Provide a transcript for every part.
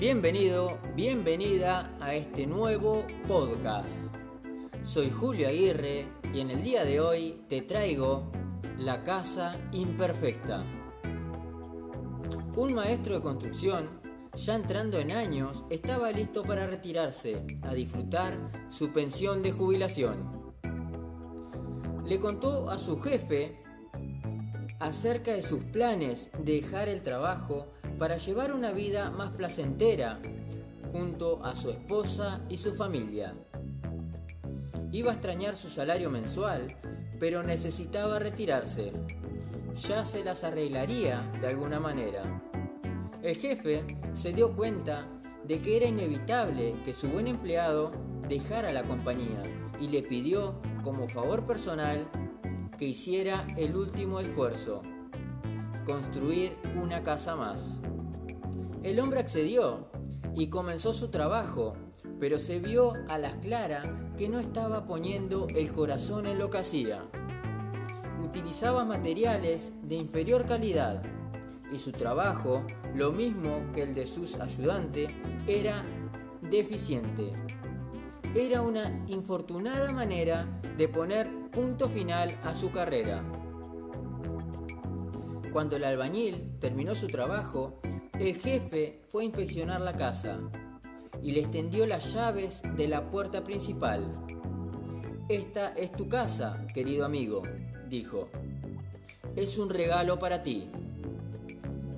Bienvenido, bienvenida a este nuevo podcast. Soy Julio Aguirre y en el día de hoy te traigo La Casa Imperfecta. Un maestro de construcción, ya entrando en años, estaba listo para retirarse a disfrutar su pensión de jubilación. Le contó a su jefe acerca de sus planes de dejar el trabajo para llevar una vida más placentera junto a su esposa y su familia. Iba a extrañar su salario mensual, pero necesitaba retirarse. Ya se las arreglaría de alguna manera. El jefe se dio cuenta de que era inevitable que su buen empleado dejara la compañía y le pidió como favor personal que hiciera el último esfuerzo, construir una casa más. El hombre accedió y comenzó su trabajo, pero se vio a las claras que no estaba poniendo el corazón en lo que hacía. Utilizaba materiales de inferior calidad y su trabajo, lo mismo que el de sus ayudantes, era deficiente. Era una infortunada manera de poner punto final a su carrera. Cuando el albañil terminó su trabajo, el jefe fue a inspeccionar la casa y le extendió las llaves de la puerta principal. Esta es tu casa, querido amigo, dijo. Es un regalo para ti.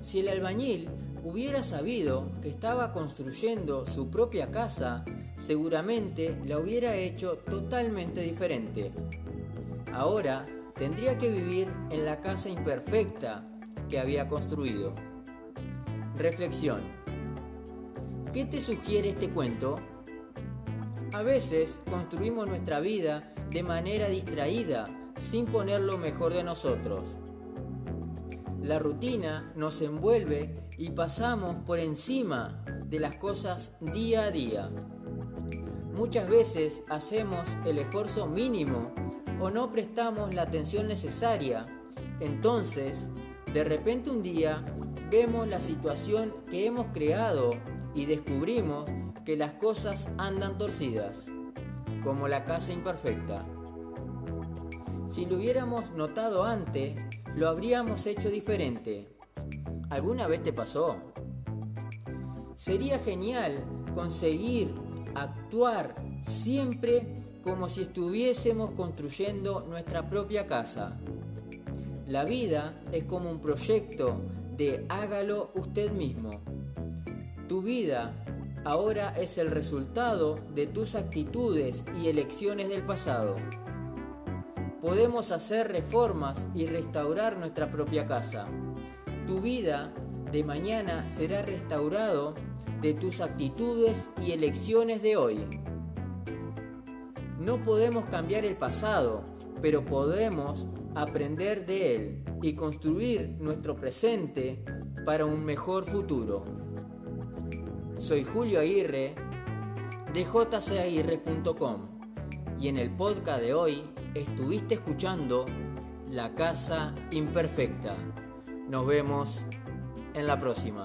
Si el albañil hubiera sabido que estaba construyendo su propia casa, seguramente la hubiera hecho totalmente diferente. Ahora tendría que vivir en la casa imperfecta que había construido. Reflexión. ¿Qué te sugiere este cuento? A veces construimos nuestra vida de manera distraída, sin poner lo mejor de nosotros. La rutina nos envuelve y pasamos por encima de las cosas día a día. Muchas veces hacemos el esfuerzo mínimo o no prestamos la atención necesaria. Entonces, de repente un día vemos la situación que hemos creado y descubrimos que las cosas andan torcidas, como la casa imperfecta. Si lo hubiéramos notado antes, lo habríamos hecho diferente. ¿Alguna vez te pasó? Sería genial conseguir actuar siempre como si estuviésemos construyendo nuestra propia casa. La vida es como un proyecto de hágalo usted mismo. Tu vida ahora es el resultado de tus actitudes y elecciones del pasado. Podemos hacer reformas y restaurar nuestra propia casa. Tu vida de mañana será restaurado de tus actitudes y elecciones de hoy. No podemos cambiar el pasado, pero podemos aprender de él y construir nuestro presente para un mejor futuro. Soy Julio Aguirre de jcaguirre.com y en el podcast de hoy estuviste escuchando La Casa Imperfecta. Nos vemos en la próxima.